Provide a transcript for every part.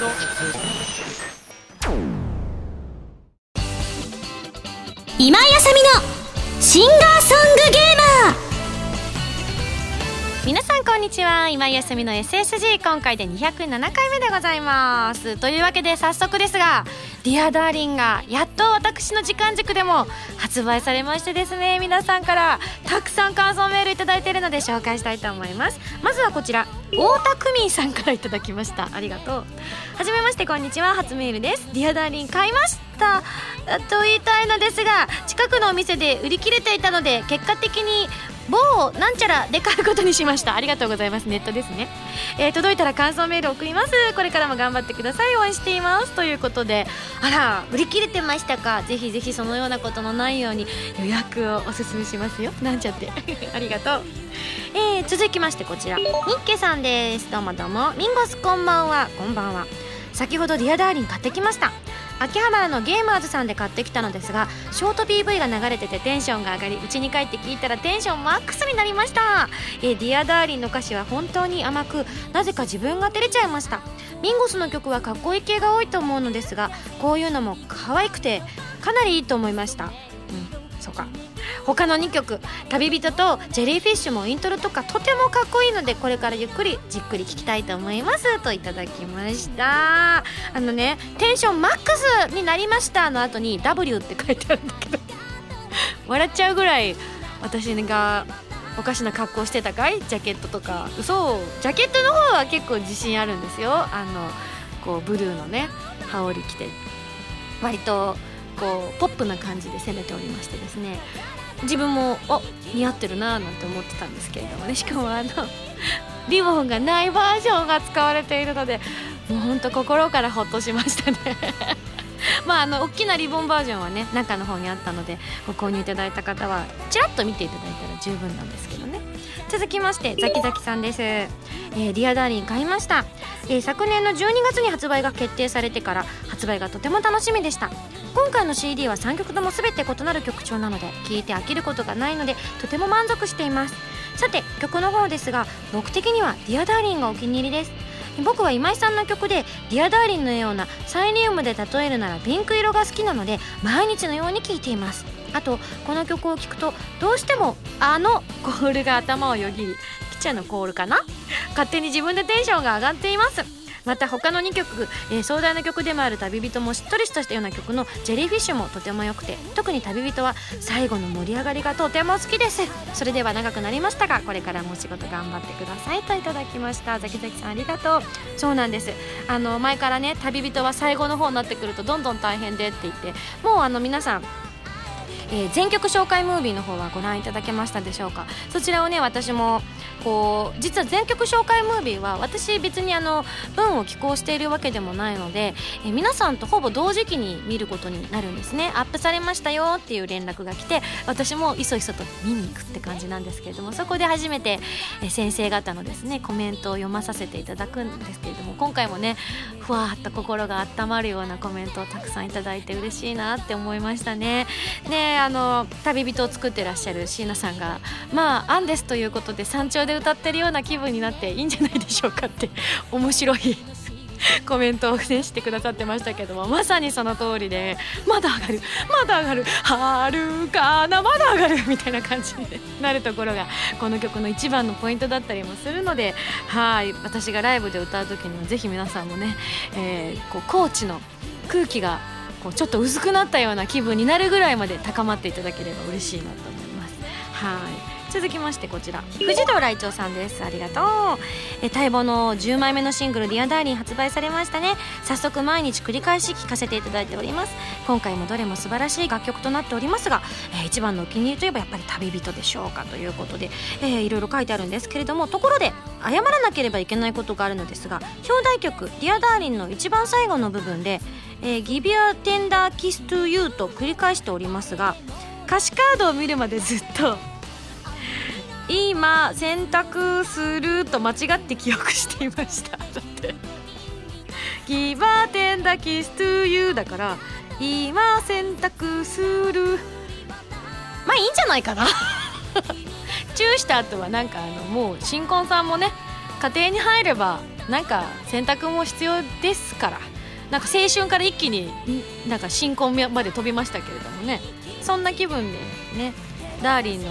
と今井麻美のシンガーソングゲーマー皆さんこんにちは。今井麻美の SSG 今回で207回目でございます。というわけで早速ですが「ディアダーリンがやっと私の時間軸でも発売されましてですね皆さんからたくさん感想メールいただいているので紹介したいと思います。まずはこちら太田久美さんからいただきました。ありがとう。はじめましてこんにちは。初メールです。ディアダーリン買いました。と言いたいのですが近くのお店で売り切れていたので結果的に某なんちゃらで買うことにしました。ありがとうございます。ネットですね、えー、届いたら感想メール送ります。これからも頑張ってください。応援しています。ということで。あら売り切れてましたか。ぜひぜひそのようなことのないように予約をおすすめしますよ。なんちゃって。ありがとう。えー、続きましてこちら。ニッケさんです。どうもどうも。ミンゴスこんばんは。こんばんは。先ほどディアダーリン買ってきました。秋葉原のゲーマーズさんで買ってきたのですがショート PV が流れててテンションが上がり家に帰って聞いたらテンションマックスになりました。えディアダーリンの歌詞は本当に甘くなぜか自分が照れちゃいました。ミンゴスの曲はかっこいい系が多いと思うのですがこういうのも可愛くてかなりいいと思いました。うんそうか。他の2曲「旅人」と「ジェリーフィッシュ」もイントロとかとてもかっこいいのでこれからゆっくりじっくり聴きたいと思います。といただきました。あのね「テンションマックスになりました」の後に「W」って書いてあるんだけど 笑っちゃうぐらい私がおかしな格好してたかい？ジャケットとか。そうジャケットの方は結構自信あるんですよ。あのこうブルーのね羽織着て。割とこうポップな感じで攻めておりましてですね。自分もお似合ってるなーなんて思ってたんですけれどもね。しかもあのリボンがないバージョンが使われているのでもうほんと心からほっとしましたね。まああの大きなリボンバージョンはね中の方にあったのでご購入いただいた方はちらっと見ていただいたら十分なんですけどね。続きましてザキザキさんです、えー、ディアダーリン買いました、えー、昨年の12月に発売が決定されてから発売がとても楽しみでした。今回の CD は3曲とも全て異なる曲調なので聴いて飽きることがないのでとても満足しています。さて曲の方ですが僕的には「ディアダーリンがお気に入りです。僕は今井さんの曲で「ディアダーリンのようなサイリウムで例えるならピンク色が好きなので毎日のように聴いています。あとこの曲を聴くとどうしてもあのコールが頭をよぎりキチャのコールかな？勝手に自分でテンションが上がっています。また他の2曲、えー、壮大な曲でもある「旅人」もしっとりとしたような曲の「ジェリーフィッシュ」もとても良くて特に旅人は最後の盛り上がりがとても好きです。それでは長くなりましたがこれからもお仕事頑張ってくださいといただきました。ザキザキさんありがとう。そうなんです。あの前からね旅人は最後の方になってくるとどんどん大変でって言ってもうあの皆さんえー、全曲紹介ムービーの方はご覧いただけましたでしょうか？そちらをね私もこう実は全曲紹介ムービーは私別にあの文を寄稿しているわけでもないので、え、皆さんとほぼ同時期に見ることになるんですね。アップされましたよっていう連絡が来て私もいそいそと見に行くって感じなんですけれどもそこで初めて、え、先生方のですねコメントを読まさせていただくんですけれども今回もねふわっと心が温まるようなコメントをたくさんいただいて嬉しいなって思いましたね。であの旅人を作ってらっしゃる椎名さんがまあアンデスということで山頂でで歌ってるような気分になっていいんじゃないでしょうかって 面白い コメントをねしてくださってましたけどもまさにその通りでまだ上がるまだ上がるはるかなまだ上がるみたいな感じになるところがこの曲の一番のポイントだったりもするのではい私がライブで歌う時にはぜひ皆さんもね、えー、こう高知の空気がこうちょっと薄くなったような気分になるぐらいまで高まっていただければ嬉しいなと思います。はい続きましてこちら。藤堂来長さんです。ありがとう。え待望の10枚目のシングル「ディアダーリン発売されましたね。早速毎日繰り返し聴かせていただいております。今回もどれも素晴らしい楽曲となっておりますが、えー、一番のお気に入りといえばやっぱり旅人でしょうかということで、えー、いろいろ書いてあるんですけれどもところで謝らなければいけないことがあるのですが表題曲「 Dear Darling の一番最後の部分で「えー、Give Your Tender Kiss to You」と繰り返しておりますが歌詞カードを見るまでずっと今洗濯すると間違って記憶していました。だって「ギバーテンダキストゥーユー」だから「今洗濯する」まあいいんじゃないかな。チューした後はなんかあのもう新婚さんもね家庭に入ればなんか選択も必要ですから。なんか青春から一気になんか新婚まで飛びましたけれどもね。そんな気分でねダーリンの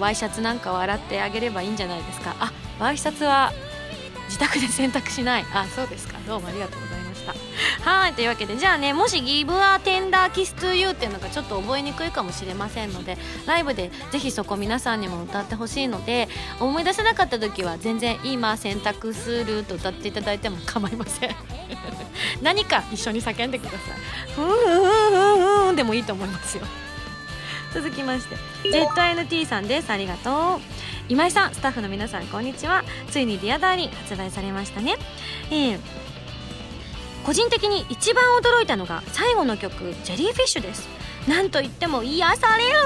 ワイシャツなんかを洗ってあげればいいんじゃないですか？あワイシャツは自宅で洗濯しない。あそうですか。どうもありがとうございました。はいというわけでじゃあねもしギブアテンダーキストゥーユーっていうのがちょっと覚えにくいかもしれませんのでライブでぜひそこ皆さんにも歌ってほしいので思い出せなかった時は全然今選択すると歌っていただいても構いません。何か一緒に叫んでください。ふんふんふんふんふんでもいいと思いますよ。続きまして ZNT さんです。ありがとう。今井さんスタッフの皆さんこんにちは。ついに「 Dear Darling 発売されましたね。えー、個人的に一番驚いたのが最後の曲「ジェリーフィッシュ」です。なんといっても癒される。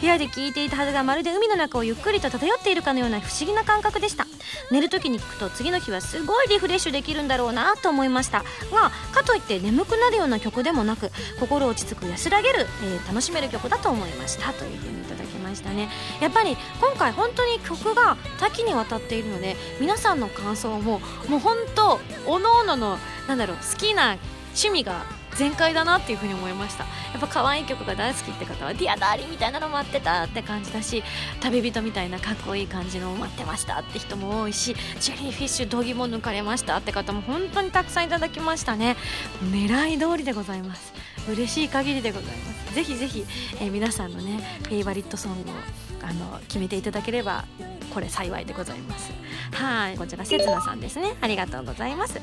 部屋で聴いていたはずがまるで海の中をゆっくりと漂っているかのような不思議な感覚でした。寝る時に聞くと次の日はすごいリフレッシュできるんだろうなと思いました。がかといって眠くなるような曲でもなく心落ち着く安らげる、えー、楽しめる曲だと思いました。というふうにいただきましたね。やっぱり今回本当に曲が多岐にわたっているので皆さんの感想ももう本当おのおののなんだろう好きな趣味が全開だなっていう風に思いました。やっぱ可愛い曲が大好きって方は「 Dear Darling みたいなの待ってたって感じだし旅人みたいなかっこいい感じのを待ってましたって人も多いし Jellyfish 度肝抜かれましたって方も本当にたくさんいただきましたね。狙い通りでございます。嬉しい限りでございます。ぜひぜひ、えー、皆さんのね favorite song をあの決めていただければこれ幸いでございます。はい。こちらせつなさんですね。ありがとうございます。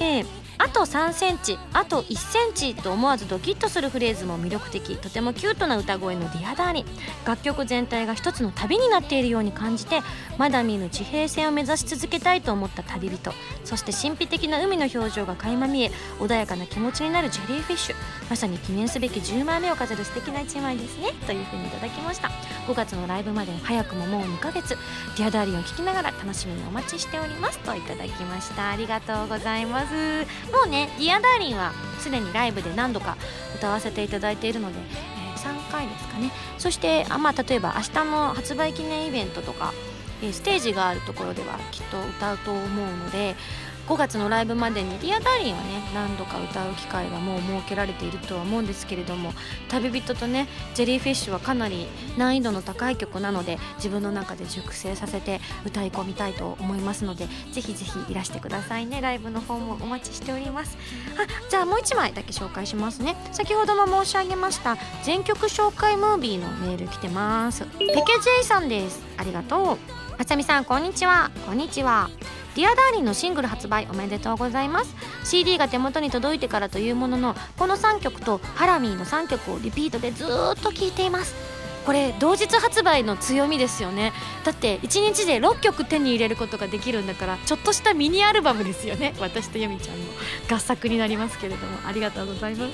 えー、あと3センチ。あと1センチと思わずドキッとするフレーズも魅力的。とてもキュートな歌声の Dear Darling 楽曲全体が一つの旅になっているように感じてまだ見ぬ地平線を目指し続けたいと思った旅人。そして神秘的な海の表情が垣間見え穏やかな気持ちになる Jellyfish。まさに記念すべき10枚目を飾る素敵な1枚ですね。というふうにいただきました。5月のライブまで早くももう2ヶ月。 Dear Darling を聴きながら楽しみにお待ちしております。といただきました。ありがとうございます。もうね Dear Darling はすでにライブで何度か歌わせていただいているので、えー、3回ですかね。そしてあ、まあ、例えば明日の発売記念イベントとか、えー、ステージがあるところではきっと歌うと思うので5月のライブまでにリアダーリンはね何度か歌う機会がもう設けられているとは思うんですけれども旅人とねジェリーフィッシュはかなり難易度の高い曲なので自分の中で熟成させて歌い込みたいと思いますのでぜひぜひいらしてくださいね。ライブの方もお待ちしております。あじゃあもう1枚だけ紹介しますね。先ほども申し上げました全曲紹介ムービーのメール来てます。ペケジェイさんです。ありがとう。麻美さんこんにちは。こんにちは。 Dear Darling のシングル発売おめでとうございます。CD が手元に届いてからというもののこの3曲とはらみーの3曲をリピートでずっと聴いています。これ同日発売の強みですよね。だって1日で6曲手に入れることができるんだからちょっとしたミニアルバムですよね。私と由美ちゃんの合作になりますけれども。ありがとうございます。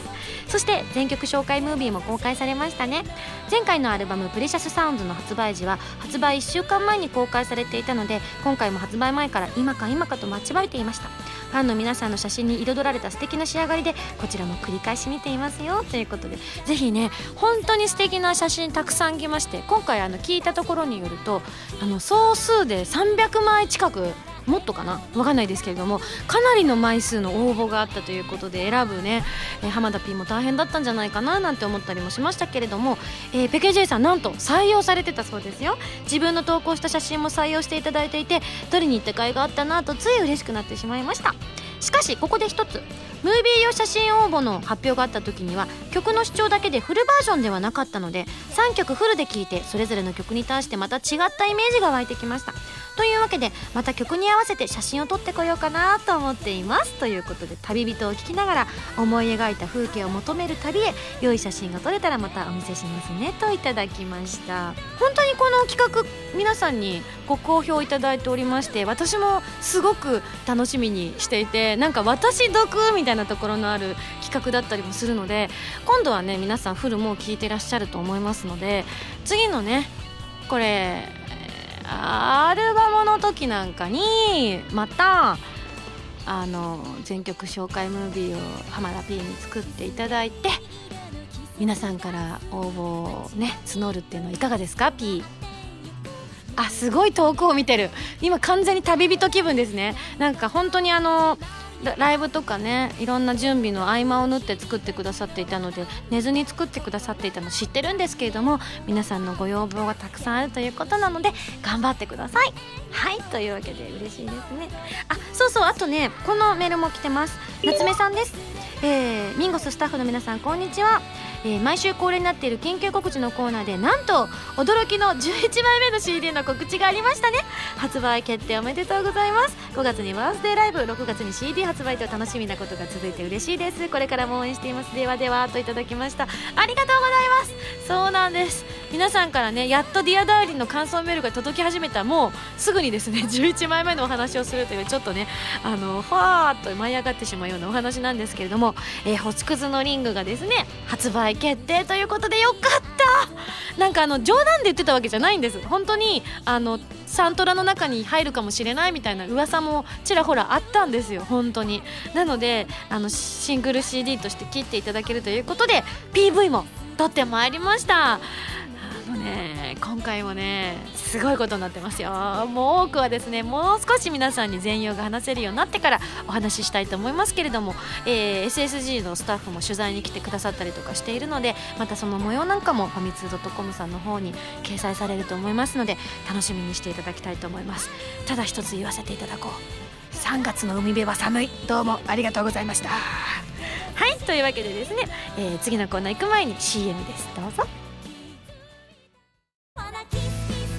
そして全曲紹介ムービーも公開されましたね。前回のアルバム「プレシャスサウンズ」の発売時は発売1週間前に公開されていたので今回も発売前から今か今かと待ちわびていました。ファンの皆さんの写真に彩られた素敵な仕上がりでこちらも繰り返し見ていますよ。ということでぜひね本当に素敵な写真たくさん来まして今回あの聞いたところによるとあの総数で300枚近くもっとかな？分かんないですけれどもかなりの枚数の応募があったということで選ぶね、え、浜田 P も大変だったんじゃないかななんて思ったりもしましたけれども、えー、ペケ J さんなんと採用されてたそうですよ。自分の投稿した写真も採用していただいていて撮りに行った甲斐があったなとつい嬉しくなってしまいました。しかしここで一つムービー用写真応募の発表があった時には曲の主張だけでフルバージョンではなかったので3曲フルで聴いてそれぞれの曲に対してまた違ったイメージが湧いてきました。というわけでまた曲に合わせて写真を撮ってこようかなと思っています。ということで旅人を聞きながら思い描いた風景を求める旅へ良い写真が撮れたらまたお見せしますね。といただきました。本当ににこの企画皆さんにご好評いただいておりまして私もすごく楽しみにしていてなんか私毒みたいなところのある企画だったりもするので今度はね皆さんフルも聞いてらっしゃると思いますので次のねこれアルバムの時なんかにまたあの全曲紹介ムービーを浜田 P に作っていただいて皆さんから応募をね募るっていうのはいかがですか？P あすごい遠くを見てる。今完全に旅人気分ですね。なんか本当にあのライブとかねいろんな準備の合間を縫って作ってくださっていたので寝ずに作ってくださっていたの知ってるんですけれども皆さんのご要望がたくさんあるということなので頑張ってください。はいというわけで嬉しいですね。あそうそうあとねこのメールも来てます。夏目さんです。えー、ミンゴススタッフの皆さんこんにちは。えー、毎週恒例になっている緊急告知のコーナーでなんと驚きの11枚目の CD の告知がありましたね。発売決定おめでとうございます。5月にバースデーライブ6月に CD 発売と楽しみなことが続いて嬉しいです。これからも応援しています。ではではといただきました。ありがとうございます。そうなんです。皆さんからねやっと「 Dear Darling の感想メールが届き始めた。もうすぐにですね 11枚目のお話をするというちょっとねあのファーっと舞い上がってしまうようなお話なんですけれども、えー、星屑のリングがですね発売決定ということでよかった。なんかあの冗談で言ってたわけじゃないんです。本当にあのサントラの中に入るかもしれないみたいな噂もちらほらあったんですよ。本当に。なのであのシングル CD として切っていただけるということで PV も撮ってまいりました。あのね今回もねすごいことになってますよ。もう多くはですねもう少し皆さんに全容が話せるようになってからお話ししたいと思いますけれども、えー、SSG のスタッフも取材に来てくださったりとかしているのでまたその模様なんかもファミツー .com さんの方に掲載されると思いますので楽しみにしていただきたいと思います。ただ一つ言わせていただこう。3月の海辺は寒い。どうもありがとうございました。はいというわけでですね、えー、次のコーナー行く前に CM です。どうぞ。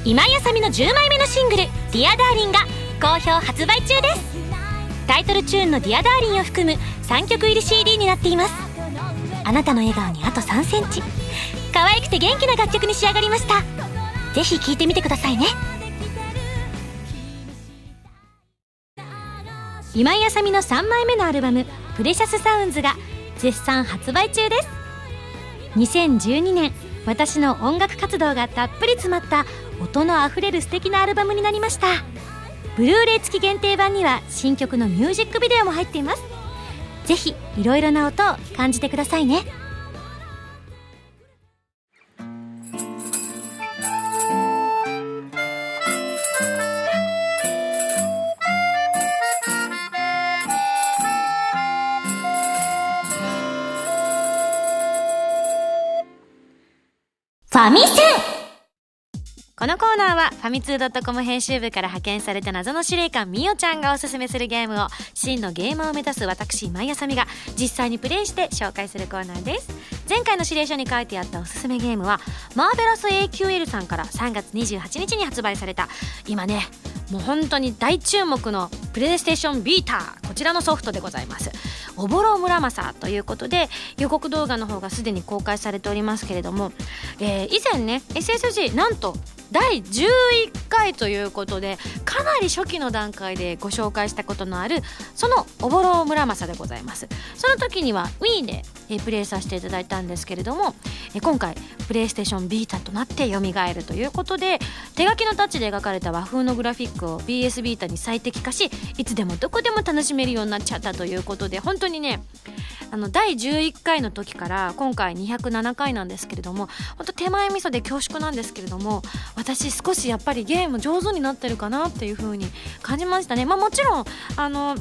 今井麻美の10枚目のシングル「 Dear Darling が好評発売中です。タイトルチューンの「 Dear Darling を含む3曲入り CD になっています。あなたの笑顔にあと3センチ。可愛くて元気な楽曲に仕上がりました。ぜひ聴いてみてくださいね。今井あさみの3枚目のアルバム「プレシャスサウンズが絶賛発売中です。2012年私の音楽活動がたっぷり詰まった音のあふれる素敵なアルバムになりました。ブルーレイ付き限定版には新曲のミュージックビデオも入っています。ぜひいろいろな音を感じてくださいね。ファミセン。このコーナーはファミツー .com 編集部から派遣された謎の司令官みおちゃんがおすすめするゲームを真のゲーマーを目指す私毎朝美が実際にプレイして紹介するコーナーです。前回の指令書に書いてあったおすすめゲームはマーベラス AQL さんから3月28日に発売された今ねもう本当に大注目のプレイステーションビーターこちらのソフトでございます。おぼろ村正ということで予告動画の方がすでに公開されておりますけれども、えー、以前ね SSG なんと第11回ということでかなり初期の段階でご紹介したことのあるそのおぼろ村正でございます。その時には Wii でえプレイさせていただいたんですけれどもえ今回プレイステーションビータとなって蘇るということで手書きのタッチで描かれた和風のグラフィックを BS ビータに最適化しいつでもどこでも楽しめるようになっちゃったということで本当にねあの第11回の時から今回207回なんですけれども本当手前味噌で恐縮なんですけれども私少しやっぱりゲーム上手になってるかなっていう風に感じましたね。まあ、もちろんあの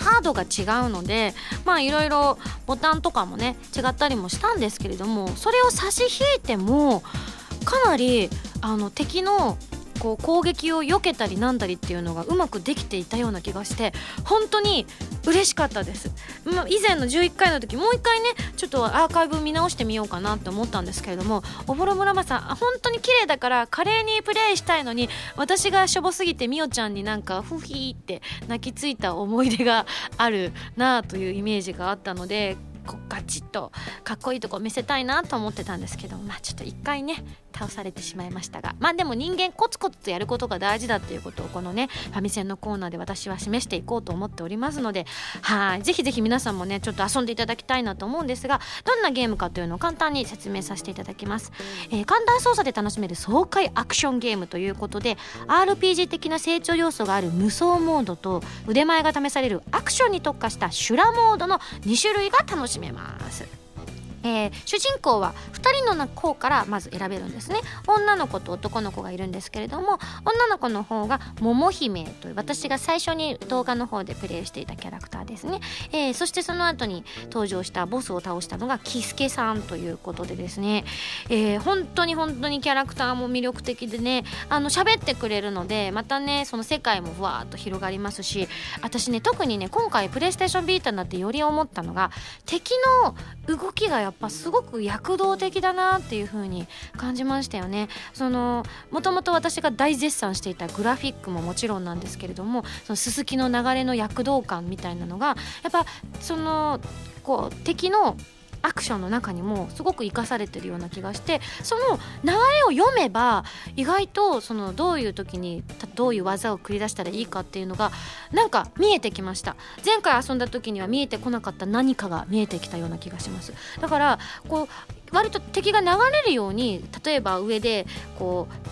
ハードが違うのでまあいろいろボタンとかもね違ったりもしたんですけれどもそれを差し引いてもかなりあの敵のこう攻撃を避けたりなんだりっていうのがうまくできていたような気がして本当に嬉しかったです、まあ、以前の11回の時もう一回ねちょっとアーカイブ見直してみようかなって思ったんですけれどもおぼろ村正本当に綺麗だから華麗にプレイしたいのに私がしょぼすぎてみおちゃんになんかフヒーって泣きついた思い出があるなあというイメージがあったのでこうガチッとかっこいいとこ見せたいなと思ってたんですけどまあちょっと一回ね倒されてしまいましたがまあでも人間コツコツとやることが大事だっていうことをこのねファミセンのコーナーで私は示していこうと思っておりますのではいぜひぜひ皆さんもねちょっと遊んでいただきたいなと思うんですがどんなゲームかというのを簡単に説明させていただきます、えー、簡単操作で楽しめる爽快アクションゲームということで RPG 的な成長要素がある無双モードと腕前が試されるアクションに特化した修羅モードの2種類が楽しめます。えー、主人公は2人の方からまず選べるんですね。女の子と男の子がいるんですけれども女の子の方が桃姫という私が最初に動画の方でプレイしていたキャラクターですね、えー、そしてその後に登場したボスを倒したのがキスケさんということでですね、えー、本当に本当にキャラクターも魅力的でねあの喋ってくれるのでまたねその世界もふわーっと広がりますし私ね特にね今回プレイステーションビータになってより思ったのが敵の動きがややっぱすごく躍動的だなっていう風に感じましたよね。そのもともと私が大絶賛していたグラフィックももちろんなんですけれどもそのすすきの流れの躍動感みたいなのがやっぱそのこう敵のアクションの中にもすごく生かされてるような気がしてその流れを読めば意外とそのどういう時にどういう技を繰り出したらいいかっていうのがなんか見えてきました。前回遊んだ時には見えてこなかった何かが見えてきたような気がします。だからこう割と敵が流れるように例えば上でこう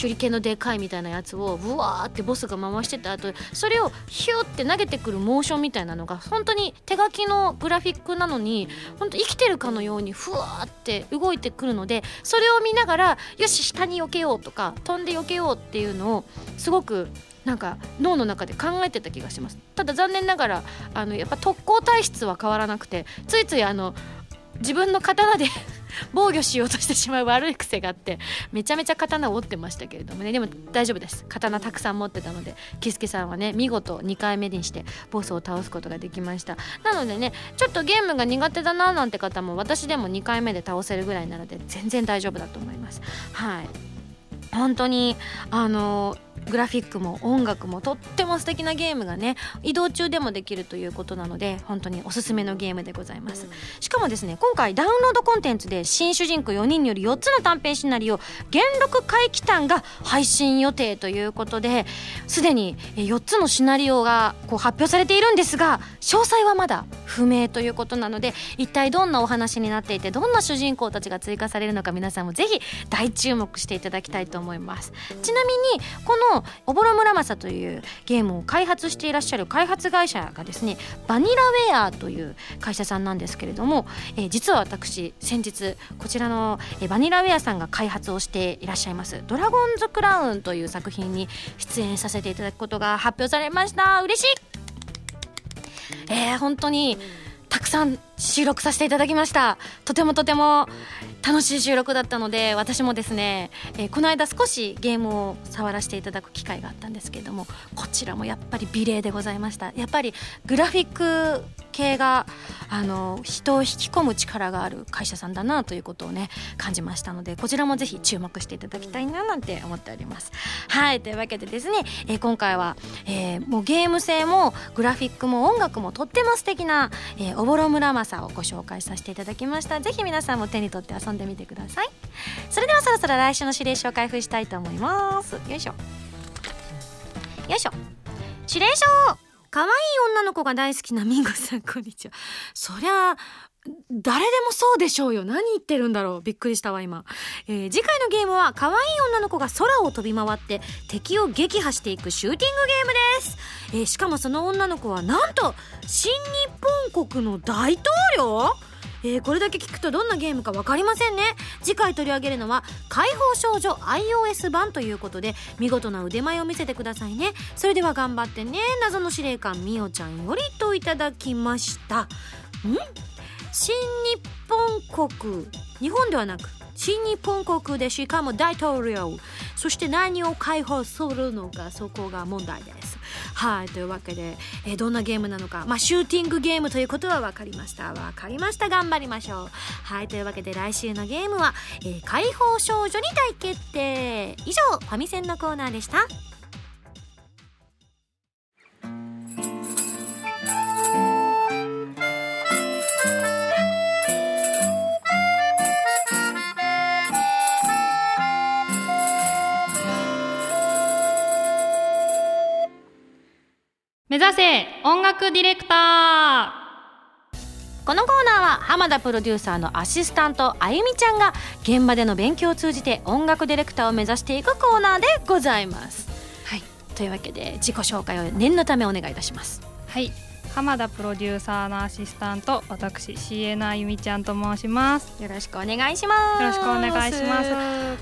手裏剣のでかいみたいなやつをブワーってボスが回してた後それをヒューって投げてくるモーションみたいなのが本当に手書きのグラフィックなのに本当生きてるかのようにふわーって動いてくるのでそれを見ながらよし下に避けようとか飛んで避けようっていうのをすごくなんか脳の中で考えてた気がします。ただ残念ながらあのやっぱ特攻体質は変わらなくてついついあの自分の刀で防御しようとしてしまう悪い癖があってめちゃめちゃ刀を折ってましたけれどもね。でも大丈夫です。刀たくさん持ってたのでキスケさんはね見事2回目にしてボスを倒すことができました。なのでねちょっとゲームが苦手だななんて方も私でも2回目で倒せるぐらいなので全然大丈夫だと思います。はい。本当にあのグラフィックも音楽もとっても素敵なゲームがね移動中でもできるということなので本当におすすめのゲームでございます、うん、しかもですね今回ダウンロードコンテンツで新主人公4人による4つの短編シナリオ「元禄回帰譚」が配信予定ということですでに4つのシナリオがこう発表されているんですが詳細はまだ不明ということなので一体どんなお話になっていてどんな主人公たちが追加されるのか皆さんもぜひ大注目していただきたいと思います。ちなみにこのおぼろ村正というゲームを開発していらっしゃる開発会社がですねバニラウェアという会社さんなんですけれども、えー、実は私先日こちらの、え、バニラウェアさんが開発をしていらっしゃいます「ドラゴンズ・クラウン」という作品に出演させていただくことが発表されました。嬉しい。えー、本当にたくさん収録させていただきました。とてもとても楽しい収録だったので私もですね、えー、この間少しゲームを触らせていただく機会があったんですけれどもこちらもやっぱり美麗でございました。やっぱりグラフィック系があの人を引き込む力がある会社さんだなということをね感じましたのでこちらもぜひ注目していただきたいななんて思っております。はいというわけでですね、えー、今回は、えー、もうゲーム性もグラフィックも音楽もとっても素敵な、えー、おぼろ村正をご紹介させていただきました。ぜひ皆さんも手に取って遊んでみてください。それではそろそろ来週の指令書を開封したいと思います。よいしょ。よいしょ。指令書。可愛い女の子が大好きなミンゴさんこんにちは。そりゃ誰でもそうでしょうよ。何言ってるんだろう。びっくりしたわ今、えー、次回のゲームは可愛い女の子が空を飛び回って敵を撃破していくシューティングゲームです、えー、しかもその女の子はなんと新日本国の大統領？えー、これだけ聞くとどんなゲームか分かりませんね。次回取り上げるのは解放少女 iOS 版ということで見事な腕前を見せてくださいね。それでは頑張ってね。謎の司令官みおちゃんよりといただきました。ん？新日本国日本ではなく新日本国でしかも大統領。そして何を解放するのかそこが問題です。はいというわけで、えー、どんなゲームなのか。まあシューティングゲームということは分かりました。分かりました。頑張りましょう。はいというわけで来週のゲームは、えー、解放少女に大決定。以上ファミセンのコーナーでした。目指せ音楽ディレクター。このコーナーは浜田プロデューサーのアシスタントあゆみちゃんが現場での勉強を通じて音楽ディレクターを目指していくコーナーでございます。はい、というわけで自己紹介を念のためお願いいたします。はい。浜田プロデューサーのアシスタント私 CN あゆみちゃんと申します。よろしくお願いします。よろしくお願いします。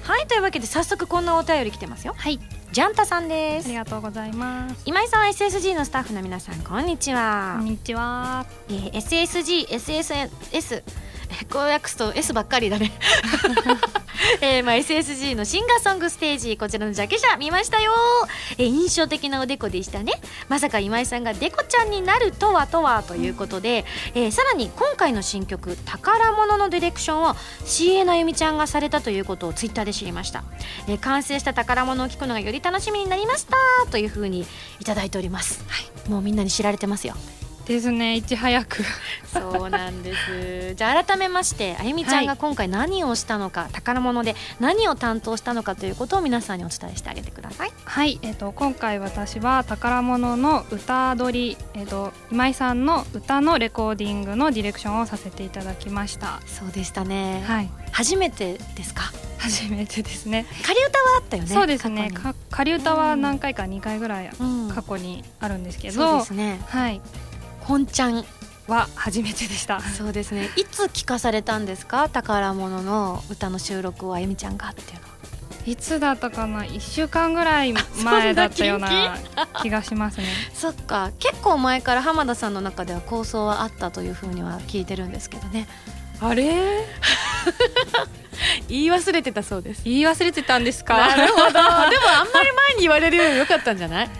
はい。というわけで早速こんなお便り来てますよ。はいジャンタさんです。ありがとうございます。今井さん SSG のスタッフの皆さんこんにちは。こんにちは。えー SSG、SSS えーこう訳すと S ばっかりだね、えーまあ、SSG のシンガーソングステージこちらのジャケ写見ましたよ、えー印象的なおでこでしたね。まさか今井さんがデコちゃんになるとはとはということで、えーさらに今回の新曲「宝物」のディレクションを CA なゆみちゃんがされたということをツイッターで知りました、えー完成した宝物を聞くのがより楽しみになりましたというふうにいただいております、はい、もうみんなに知られてますよですねいち早くそうなんです。じゃあ改めましてあゆみちゃんが今回何をしたのか、宝物で何を担当したのかということを皆さんにお伝えしてあげてください。はい、えっと今回私は宝物の歌取り、えっと今井さんの歌のレコーディングのディレクションをさせていただきました。そうでしたね。はい、初めてですか？初めてですね。仮歌はあったよね。そうですね。仮歌は何回か？2回ぐらい過去にあるんですけそうど、ですね。はい、本ちゃんは初めてでした。そうですね。いつ聞かされたんですか？宝物の歌の収録をあゆみちゃんがっていうのは。いつだったかな、1週間ぐらい前だったような 気がしますね。そっか。結構前から浜田さんの中では構想はあったというふうには聞いてるんですけどね。あれ？言い忘れてたそうです。言い忘れてたんですか？なるほど。でもあんまり前に言われるよりよかったんじゃない？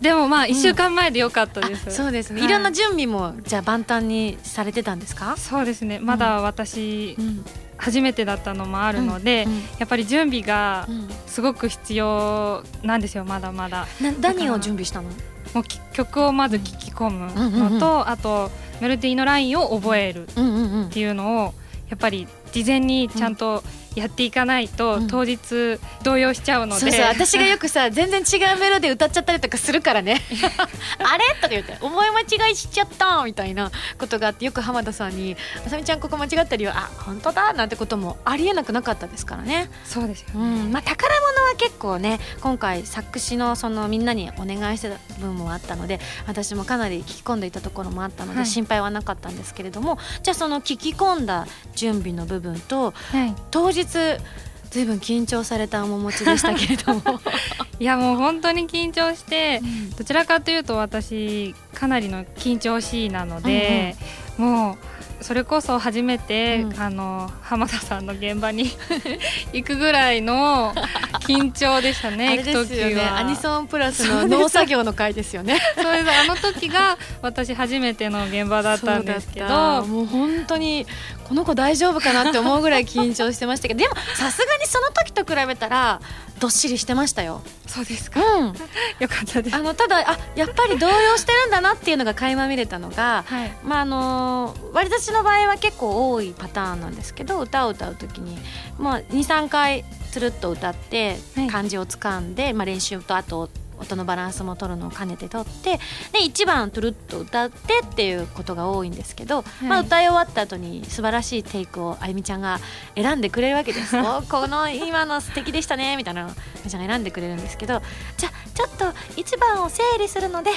でもまあ1週間前でよかったです。あそうですね、はい。い、ろんな準備もじゃあ万端にされてたんですか、そうですね。まだ私、うん。初めてだったのもあるので、うんやっぱり準備がうん。すごく必要なんですよまだまだ。な何を準備したの？もうき曲をまず聞き込むうんうんうん。のと、あとメロディーのラインを覚えるっうんうんうん。ていうのをやっぱり事前にちゃんとやっていかないと、うん。当日動揺しちゃうので。そうそう。私がよくさ 全然違うメロディー歌っちゃったりとかするからね。あれ？とか言って。思い間違いしちゃったみたいなことがあってよく浜田さんに「あさみちゃんここ間違ったりはあ本当だ」なんてこともありえなくなかったですからね。そうですようん。まあ、宝物は結構ね今回作詞のそのみんなにお願いしてた分もあったので私もかなり聞き込んでいたところもあったので、はい。心配はなかったんですけれどもじゃあその聞き込んだ準備の部分とはい、当日ずいぶん緊張された面持ちでしたけれども、いやもう本当に緊張してどちらかというと私かなりの緊張しいなので、もうそれこそ初めて、うん。あの浜田さんの現場に 行くぐらいの緊張でしたあねれ行く時ですよね。は。アニソンプラスの農作業の回ですよね。そうです。あの時が私初めての現場だったんですけど。もう本当にこの子大丈夫かなって思うぐらい緊張してましたけど。でもさすがにその時と比べたらどっしりしてましたよ。そうですか？うん、よかったです。あのただあやっぱり動揺してるんだなっていうのが垣間見れたのが、はい。まああの割り出しの場合は結構多いパターンなんですけど歌を歌う時に、まあ、23回つるっと歌ってはい。漢字をつかんで、まあ、練習とあと音のバランスも取るのを兼ねて取ってで1番つるっと歌ってっていうことが多いんですけど、まあ、歌い終わった後に素晴らしいテイクをあゆみちゃんが選んでくれるわけです。おこの今の素敵でしたねみたいなのをあゆみちゃんが選んでくれるんですけどじゃあちょっと1番を整理するので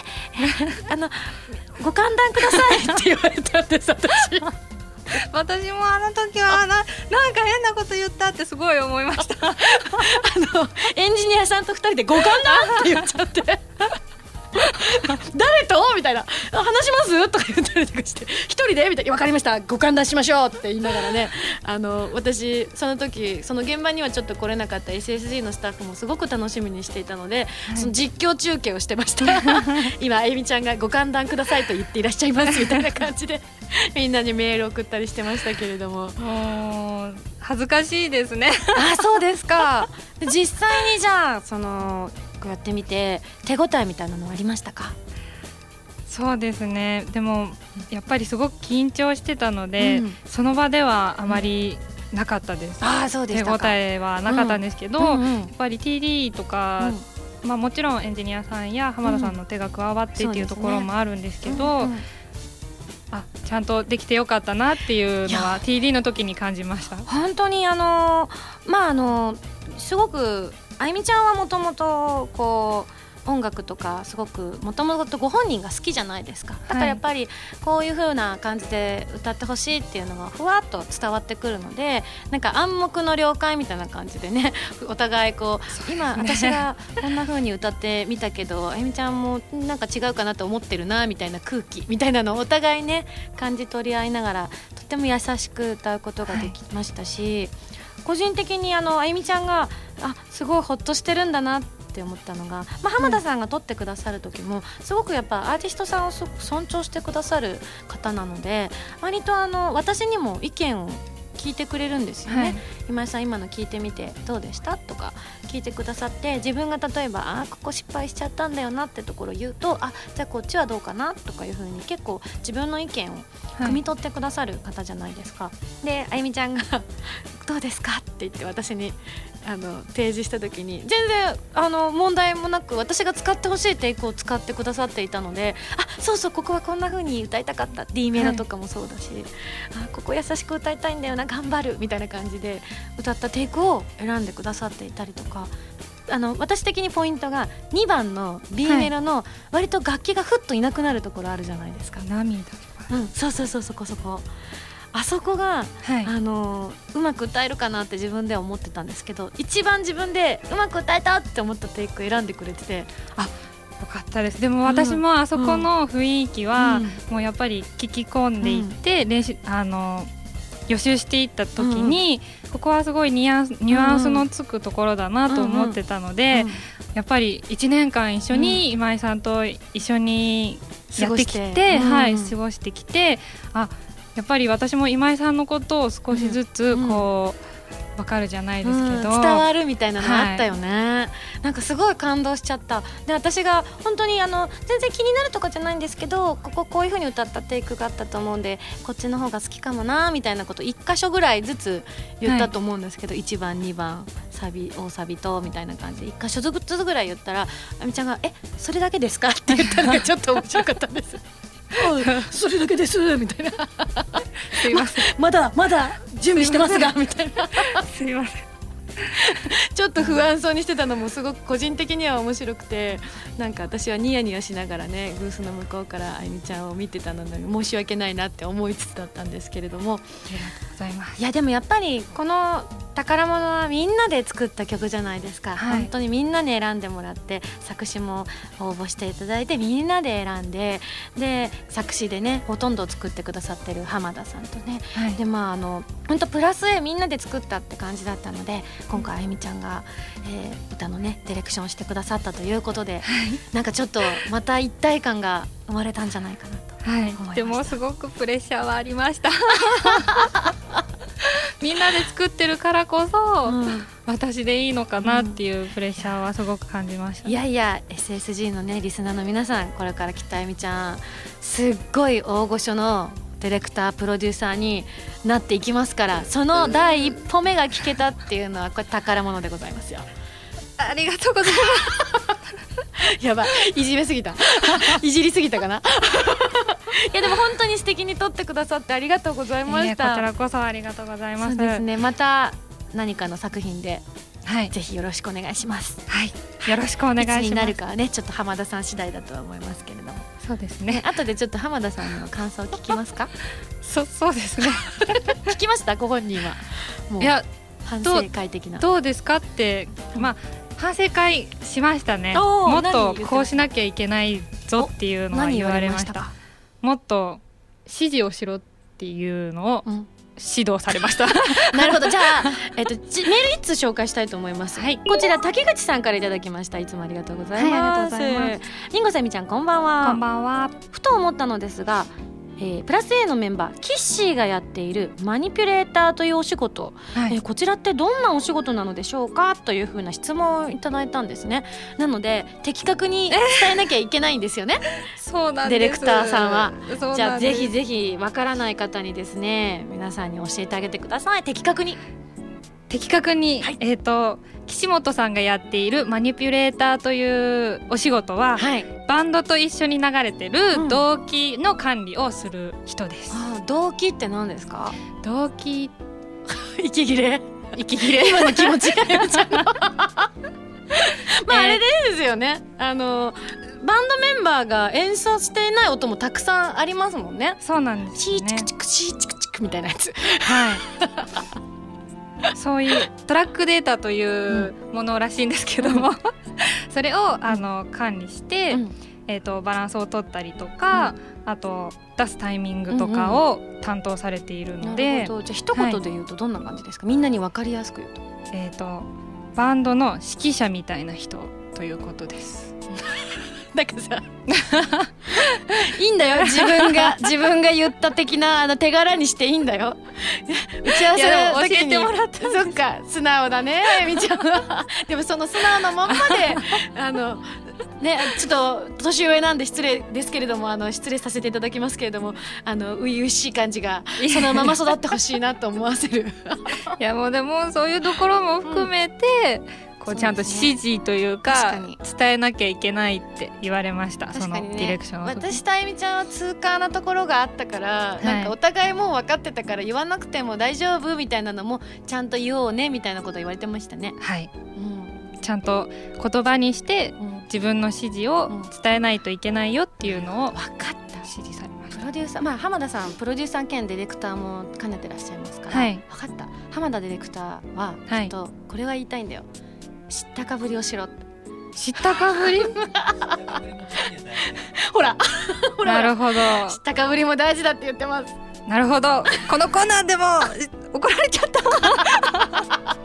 あのご歓談ください。って言われたんです私。私もあの時はななんか変なこと言ったってすごい思いました あのエンジニアさんと二人で「ご歓談!」って言っちゃって 誰と？みたいな「あ話します?」とか言ったりとかして「一人で?」みたいな「分かりました。ご歓談しましょう」って言いながらね。あの私その時その現場にはちょっと来れなかった。SSG のスタッフもすごく楽しみにしていたので、その実況中継をしてました。今あゆみちゃんが「ご歓談ください」と言っていらっしゃいますみたいな感じでみんなにメール送ったりしてましたけれども。もう恥ずかしいですね。あそうですか。で実際にじゃあそのこうやってみて手応えみたいなのはありましたか？そうですね。でもやっぱりすごく緊張してたので、うん。その場ではあまりなかったです、ああそうで手応えはなかったんですけど、うんうんやっぱり TD とか、まあ、もちろんエンジニアさんや浜田さんの手が加わってっていうところもあるんですけど、うんうんあちゃんとできてよかったなっていうのは TD の時に感じました。本当にあのまああのすごくあゆみちゃんはもともとこう音楽とかすごくもともとご本人が好きじゃないですか。だからやっぱりこういう風な感じで歌ってほしいっていうのがふわっと伝わってくるのでなんか暗黙の了解みたいな感じでね お互いこう、ね、今私がこんな風に歌ってみたけどあゆみちゃんもなんか違うかなと思ってるなみたいな空気みたいなのをお互いね感じ取り合いながらとっても優しく歌うことができましたし、はい個人的にあのあゆみちゃんがあすごいほっとしてるんだなって思ったのが、まあ、浜田さんが撮ってくださる時もすごくやっぱアーティストさんをすごく尊重してくださる方なので割とあの私にも意見を聞いてくれるんですよね、はい、今井さん今の聞いてみてどうでしたとか聞いてくださって自分が例えばあここ失敗しちゃったんだよなってところを言うとあじゃあこっちはどうかなとかいうふうに結構自分の意見を汲み取ってくださる方じゃないですか。はい、であゆみちゃんがどうですかって言って私にあの提示した時に全然あの問題もなく私が使ってほしいテイクを使ってくださっていたのであそうそうここはこんな風に歌いたかった D メロとかもそうだし、はい、あここ優しく歌いたいんだよな頑張るみたいな感じで歌ったテイクを選んでくださっていたりとか。あの私的にポイントが2番の B メロの割と楽器がふっといなくなるところあるじゃないですか。涙うん、そうそうそうそこそこあそこが、はい、あのうまく歌えるかなって自分では思ってたんですけど一番自分でうまく歌えたって思ったテイク選んでくれててあよかったです。でも私もあそこの雰囲気は、もうやっぱり聞き込んでいって、練習あの予習していった時に、うん、ここはすごいニュアンスニュアンスのつくところだなと思ってたので、やっぱり1年間一緒に今井さんと一緒にやってきて、はい過ごしてきてあやっぱり私も今井さんのことを少しずつこう、わかるじゃないですけど、うん、伝わるみたいなのあったよね、はい、なんかすごい感動しちゃった。で私が本当にあの全然気になるとかじゃないんですけどこここういうふうに歌ったテイクがあったと思うんでこっちの方が好きかもなみたいなこと1箇所ぐらいずつ言ったと思うんですけど、はい、1番2番サビ大サビとみたいな感じで。1箇所ずつぐらい言ったらあみちゃんが「えそれだけですか?」って言ったのがちょっと面白かったんです。それだけです みたいな。すいません。まだまだ準備してますがみたいな。すいません ちょっと不安そうにしてたのもすごく個人的には面白くてなんか私はニヤニヤしながらねブースの向こうからあゆみちゃんを見てたので申し訳ないなって思いつつだったんですけれども。ありがとうございます。いやでもやっぱりこの宝物はみんなで作った曲じゃないですか、はい、本当にみんなに選んでもらって作詞も応募していただいてみんなで選んでで作詞でねほとんど作ってくださってる浜田さんとね、はい、でまああの本当プラス A みんなで作ったって感じだったので今回あゆみちゃんが、えー、歌のねディレクションしてくださったということで、はい、なんかちょっとまた一体感が生まれたんじゃないかなとはい、でもすごくプレッシャーはありました。みんなで作ってるからこそ、うん、私でいいのかなっていうプレッシャーはすごく感じました、いやいや SSG のねリスナーの皆さんこれからきっとあゆみちゃんすっごい大御所のディレクタープロデューサーになっていきますからその第一歩目が聞けたっていうのはこれ宝物でございますよ。ありがとうございます。やばいいじめすぎた。いじりすぎたかな。いやでも本当に素敵に撮ってくださってありがとうございました、こちらこそありがとうございます。そうですね。また何かの作品ではい、ぜひよろしくお願いします。はい、よろしくお願いします。になるかはね、ちょっと浜田さん次第だとは思いますけれども。そうですね。後でちょっと浜田さんの感想聞きますか？そ、そうですね。聞きました、ご本人は。いや、反省会的な。どうですかって、まあ。反省会しましたねもっとこうしなきゃいけないぞっていうのは言われましたもっと指示をしろっていうのを指導されました。なるほど。じゃあ、えっと、メール一通紹介したいと思います、はい、こちら竹口さんからいただきました。いつもありがとうございます、はい、ありがとうございます。りんごさみちゃんこんばんは。こんばんは。ふと思ったのですがえー、プラス A のメンバーキッシーがやっているマニピュレーターというお仕事、はい、えー、こちらってどんなお仕事なのでしょうか？というふうな質問をいただいたんですね。なので的確に伝えなきゃいけないんですよね、そうなんディレクターさんは。じゃあぜひぜひわからない方にですね皆さんに教えてあげてください。的確に的確に、はい、えっ、ー、と岸本さんがやっているマニピュレーターというお仕事は、はい、バンドと一緒に流れてる動機の管理をする人です、うん、動機って何ですか？動機 息切れ。息切れ。今の気持ちが まああれですよね。あのバンドメンバーが演奏していない音もたくさんありますもんね。そうなんですチーチねクチクチーチクチクみたいなやつ。はい そういうトラックデータというものらしいんですけども、それをあの管理して、うん。えー、とバランスを取ったりとか、あと出すタイミングとかを担当されているのなで、るほど。じゃあ一言で言うとどんな感じですか、みんなに分かりやすく言うと。えー、とバンドの指揮者みたいな人ということです。なんかさ。いいんだよ自分が 自分が言った的なあの手柄にしていいんだよ。打ち合わせいやでもの時に。教えてもらったそっか素直だねあゆみちゃんは。でもその素直なまんまで あのねちょっと年上なんで失礼ですけれどもあの失礼させていただきますけれどもあの初々しい感じがそのまま育ってほしいなと思わせる。いやもうでもそういうところも含めて、こうちゃんと指示というか伝えなきゃいけないって言われましたそのディレクションの時私とあゆみちゃんは通過なところがあったから、い。なんかお互いもう分かってたから言わなくても大丈夫みたいなのもちゃんと言おうねみたいなこと言われてましたね。はい。うん。ちゃんと言葉にしてうん。自分の指示を伝えないといけないよっていうのを分かった。指示されましプロデューサーまあ浜田さんプロデューサー兼ディレクターも兼ねてらっしゃいますから、はい。分かった。浜田ディレクターはちはい。ょっとこれは言いたいんだよ、知ったかぶりをしろた知ったかぶり？ほらほら。なるほど。知ったかぶりも大事だって言ってますなるほど。このコーナーでも怒られちゃった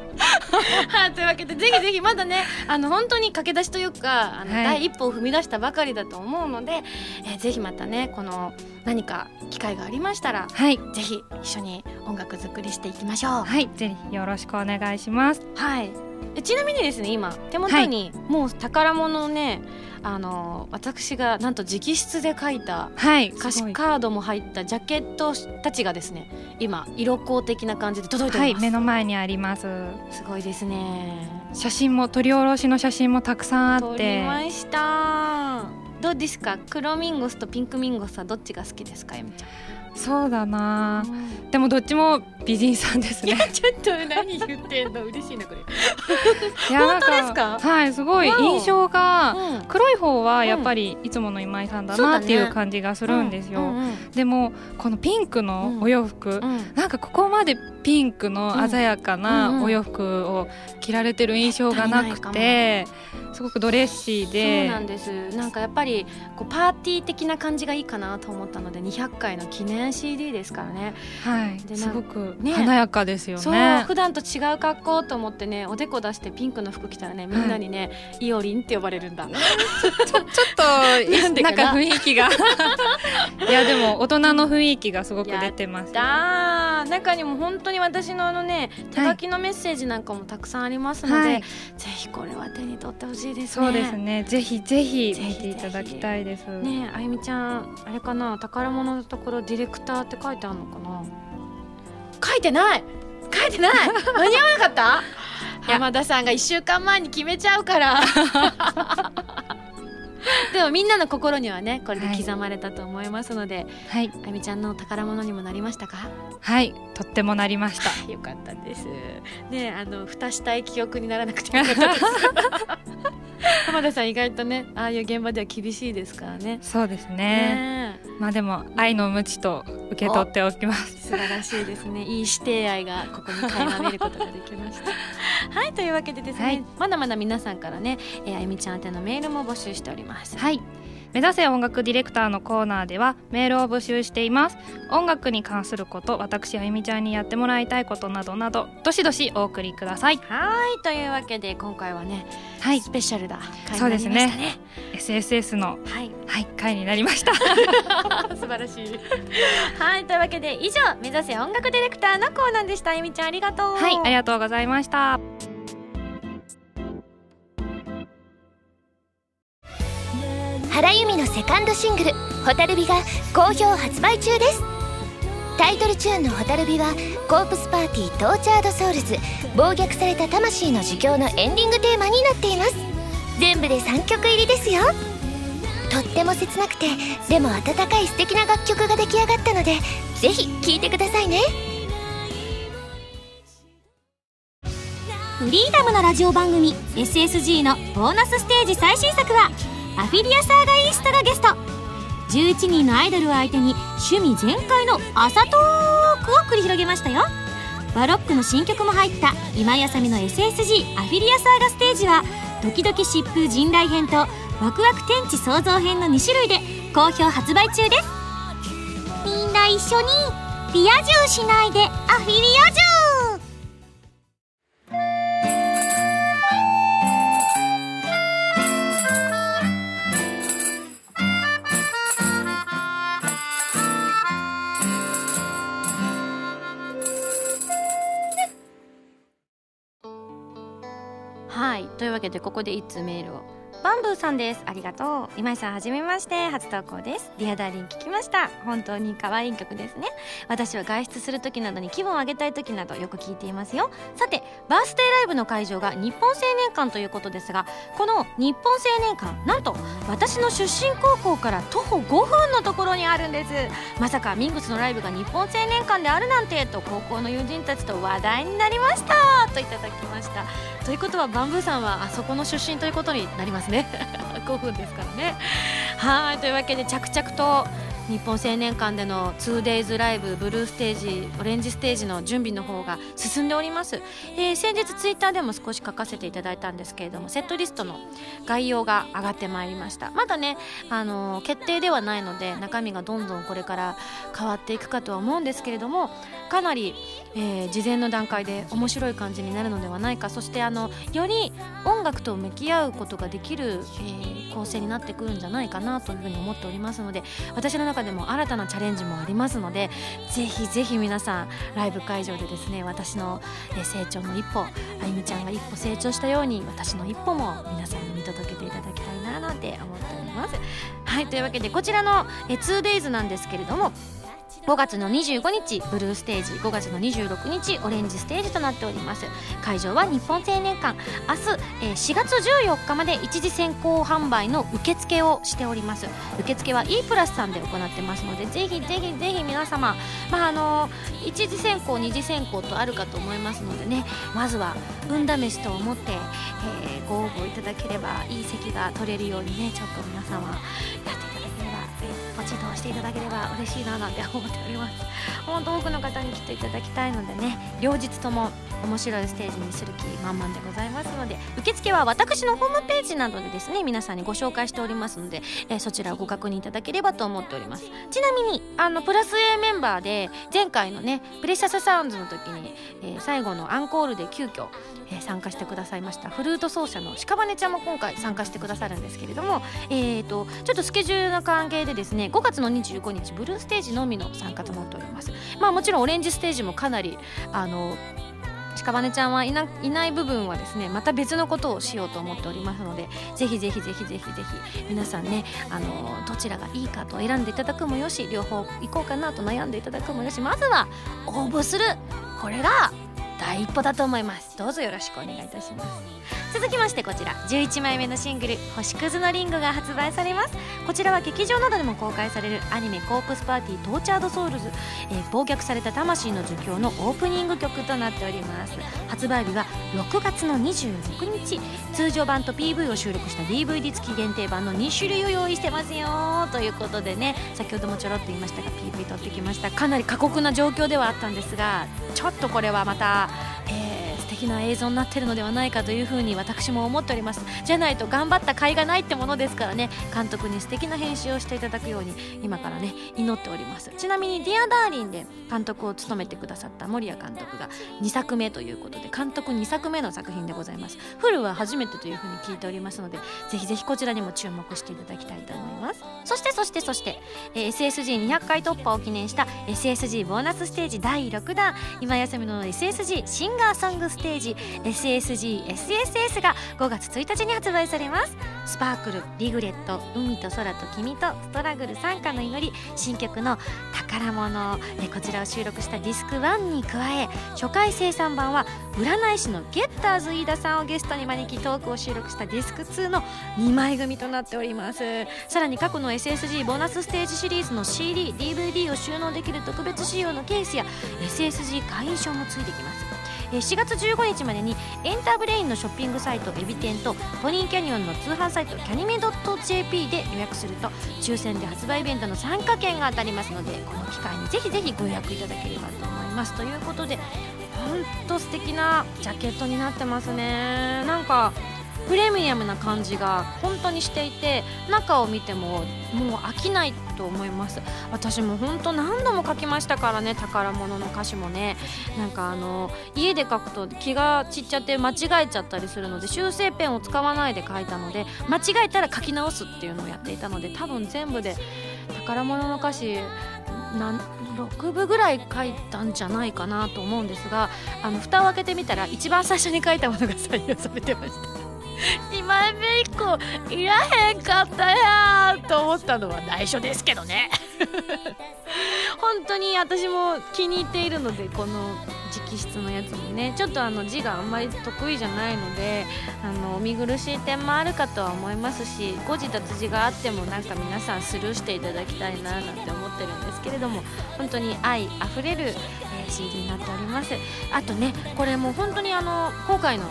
はい、というわけでぜひぜひまだねあの本当に駆け出しというかあの、はい。第一歩を踏み出したばかりだと思うので、えーぜひまたねこの何か機会がありましたらはい。ぜひ一緒に音楽作りしていきましょう。はい。ぜひよろしくお願いします。はい、えちなみにですね今手元にもう宝物をねあの私がなんと直筆で書いたはい歌詞カードも入ったジャケットたちがですね今色光的な感じで届いておはいります、目の前にあります。すごいですね。写真も撮り下ろしの写真もたくさんあ撮りってました。どうですか？黒ミンゴスとピンクミンゴスはどっちが好きですかゆみちゃん？そうだな。でもどっちも美人さんですね。ちょっと何言ってんの？嬉しいなこれ。いや本当なんですか？はいすごい印象がうん。黒い方はやっぱりいつもの今井さんだなっていう感じがするんですよ、うんうんでもこのピンクのお洋服、うん。なんかここまでピンクの鮮やかなお洋服を着られてる印象がなくてすごくドレッシーそうでなんです。なんかやっぱりこうパーティー的な感じがいいかなと思ったので200回の記念 CD ですからね。はい。すごくね。華やかですよそうね。普段と違う格好と思ってねおでこ出してピンクの服着たらねみんなにね、イオリンって呼ばれるんだ。ちょっとなんでか雰囲気が。いやでも大人の雰囲気がすごく出てます。だー。中にも本当に私のあのね手書きのメッセージなんかもたくさんありますので、はい。ぜひこれは手に取ってほしいですね。そうですね。ぜひぜひ見ていただきたいです。ねえあゆみちゃんあれかな？宝物のところディレクターって書いてあるのかな？書いてない！書いてない！間に合わなかった？いや浜田さんが1週間前に決めちゃうから でもみんなの心にはねこれで刻まれたと思いますので、はいあゆみちゃんの宝物にもなりましたか？はいとってもなりました。よかったです。ねあの蓋したい記憶にならなくてよかったです。浜田さん意外とねああいう現場では厳しいですからね。そうですね。ねまあでも愛の無知と受け取っておきます。素晴らしいですね。いい指定愛がここに垣間見ることができました。はいというわけでですね、はいまだまだ皆さんからね、えーあゆみちゃん宛てのメールも募集しております。はい。目指せ音楽ディレクターのコーナーではメールを募集しています音楽に関すること私あゆみちゃんにやってもらいたいことなどなどどしどしお送りくださいはいというわけで今回はね、はいスペシャルだ回そうになりましたですねね。SSS のはいはい回になりました 素晴らしい。はい、というわけで以上目指せ音楽ディレクターのコーナーでした。あゆみちゃんありがとう。はいありがとうございました原由美のセカンドシングル「蛍火」が好評発売中です。タイトルチューンの「蛍火」はコープスパーティー Tortured Souls 暴虐された魂の呪叫のエンディングテーマになっています。全部で3曲入りですよ。とっても切なくてでも温かい素敵な楽曲が出来上がったのでぜひ聴いてくださいね。フリーダムなラジオ番組 SSG のボーナスステージ最新作はアフィリアサーガイーストがゲスト。11人のアイドルを相手に趣味全開の朝トークを繰り広げましたよ。バロックの新曲も入った今やさみの SSG アフィリアサーガステージはドキドキ疾風陣雷編とワクワク天地創造編の2種類で好評発売中です。みんな一緒にリア充しないでアフィリア充けでここで1通メールを。バンブーさんです。ありがとう。今井さんはじめまして。初投稿です。 Dear Darling 聞きました。本当に可愛い曲ですね。私は外出する時などに気分を上げたい時などよく聞いていますよ。さてバースデーライブの会場が日本青年館ということですがこの日本青年館なんと私の出身高校から徒歩5分のところにあるんです。まさかミンゴスのライブが日本青年館であるなんてと高校の友人たちと話題になりました。といただきました。ということはバンブーさんはあそこの出身ということになりますね。5分ですからね。はい。というわけで着々と日本青年館での 2days ライブブルーステージオレンジステージの準備の方が進んでおります、えー、先日ツイッターでも少し書かせていただいたんですけれどもセットリストの概要が上がってまいりました。まだね、あのー、決定ではないので中身がどんどんこれから変わっていくかとは思うんですけれどもかなり、えー、事前の段階で面白い感じになるのではないか。そしてあのより音楽と向き合うことができる、え構成になってくるんじゃないかなというふうに思っておりますので私の中ででも新たなチャレンジもありますのでぜひぜひ皆さんライブ会場でですね私の成長の一歩あゆみちゃんが一歩成長したように私の一歩も皆さんに見届けていただきたいななんて思っております。はいというわけでこちらの 2days なんですけれども5月の25日ブルーステージ5月の26日オレンジステージとなっております。会場は日本青年館。明日、4月14日まで一時先行販売の受付をしております。受付は E プラスさんで行ってますのでぜひぜひぜひ皆様まああの、一次選考二次選考とあるかと思いますのでねまずは運試しと思って、えー、ご応募いただければいい席が取れるようにねちょっと皆様やってポチッと押していただければ嬉しいななんて思っております。本当多くの方に来ていただきたいのでね両日とも面白いステージにする気満々でございますので受付は私のホームページなどでですね皆さんにご紹介しておりますので、えー、そちらをご確認いただければと思っております。ちなみにあのプラス A メンバーで前回のねプレシャスサウンズの時に、えー、最後のアンコールで急遽えー、参加してくださいましたフルート奏者の屍ちゃんも今回参加してくださるんですけれども、えーと、ちょっとスケジュールの関係でですねね5月の25日ブルーステージのみの参加となっております。まあもちろんオレンジステージもかなりあの屍ちゃんはいないない部分はですねまた別のことをしようと思っておりますのでぜひぜひぜひぜひぜひ皆さんねあのどちらがいいかと選んでいただくもよし両方行こうかなと悩んでいただくもよしまずは応募する。これが第一歩だと思います。どうぞよろしくお願いいたします。続きましてこちら。11枚目のシングル「星屑のリング」が発売されます。こちらは劇場などでも公開されるアニメ「コープスパーティー Tortured Souls」えー、暴虐された魂の呪叫のオープニング曲となっております。発売日は6月の26日。通常版と PV を収録した DVD 付き限定版の2種類を用意してますよ。ということでね先ほどもちょろっと言いましたが PV 撮ってきました。かなり過酷な状況ではあったんですがちょっとこれはまた、えー素敵な映像になってるのではないかというふうに私も思っております。じゃないと頑張った甲斐がないってものですからね。監督に素敵な編集をしていただくように今からね祈っております。ちなみに「 Dear Darling で監督を務めてくださった守谷監督が2作目ということで監督2作目の作品でございます。フルは初めてというふうに聞いておりますのでぜひぜひこちらにも注目していただきたいと思います。そしてそしてそして、えー、SSG200 回突破を記念した SSG ボーナスステージ第6弾。今休みの SSG シンガーソングステージテージ SSGSSS が5月1日に発売されます。スパークルリグレット海と空と君とストラグル参加の祈り新曲の宝物えこちらを収録したディスク1に加え初回生産版は占い師のゲッターズ飯田さんをゲストに招きトークを収録したディスク2の2枚組となっております。さらに過去の SSG ボーナスステージシリーズの CDDVD を収納できる特別仕様のケースや SSG 会員証もついてきます。4月15日までにエンターブレインのショッピングサイトエビ天とポニーキャニオンの通販サイトキャニメ .jp で予約すると抽選で発売イベントの参加券が当たりますのでこの機会にぜひぜひご予約いただければと思います。ということでほんと素敵なジャケットになってますね。なんかプレミアムな感じが本当にしていて中を見てももう飽きないと思います。私も本当何度も書きましたからね宝物の歌詞もね。なんかあの家で書くと気が散っちゃって間違えちゃったりするので修正ペンを使わないで書いたので間違えたら書き直すっていうのをやっていたので多分全部で宝物の歌詞なん6部ぐらい書いたんじゃないかなと思うんですがあの蓋を開けてみたら一番最初に書いたものが採用されてました。2枚目以降いらへんかったやんと思ったのは内緒ですけどね。本当に私も気に入っているのでこの直筆のやつもね。ちょっとあの字があんまり得意じゃないのであの見苦しい点もあるかとは思いますし誤字脱字があってもなんか皆さんスルーしていただきたいななんて思ってるんですけれども本当に愛あふれる、え CD になっております。あとねこれも本当にあの今回の、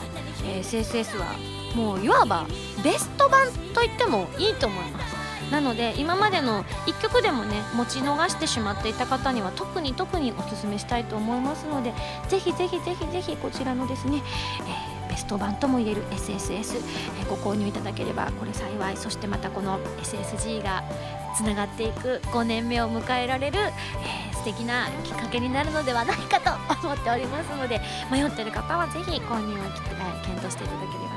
え SSS はもういわばベスト版と言ってもいいと思います。なので今までの1曲でもね持ち逃してしまっていた方には特に特におすすめしたいと思いますのでぜひぜひぜひぜひこちらのですね、えーベスト版ともいえる SSS、えーご購入いただければこれ幸いそしてまたこの SSG がつながっていく5年目を迎えられる、えー素敵なきっかけになるのではないかと思っておりますので迷ってる方はぜひ購入を検討していただければ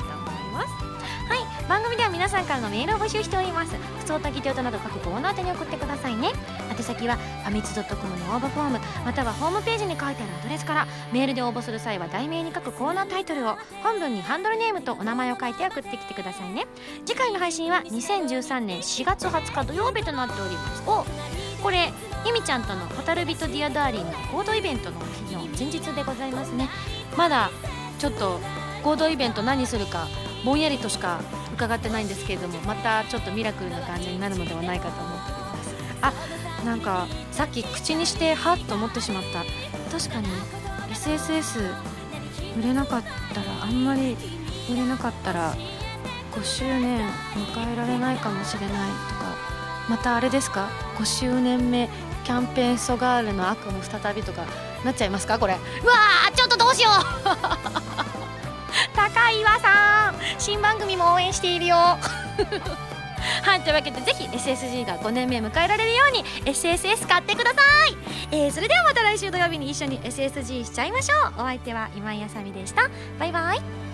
番組では皆さんからのメールを募集しております。普通たぎて音など各コーナー宛に送ってくださいね。宛先はファミツ .com の応募フォームまたはホームページに書いてあるアドレスからメールで応募する際は題名に書くコーナータイトルを本文にハンドルネームとお名前を書いて送ってきてくださいね。次回の配信は2013年4月20日土曜日となっております。おこれゆみちゃんとの「蛍人ディアダーリン」の合同イベントの日の前日でございますね。まだちょっと合同イベント何するかぼんやりとしか伺ってないんですけれどもまたちょっとミラクルな感じになるのではないかと思っております。あなんかさっき口にしてはっと思ってしまった。確かに SSS 売れなかったらあんまり売れなかったら5周年迎えられないかもしれないとか。またあれですか？5周年目キャンペーンソガールの悪夢再びとかなっちゃいますか？これ。うわーちょっとどうしよう。高岩さん新番組も応援しているよ。はいというわけでぜひ SSG が5年目迎えられるように SSS 買ってください、えーそれではまた来週土曜日に一緒に SSG しちゃいましょう。お相手は今井あさみでした。バイバイ。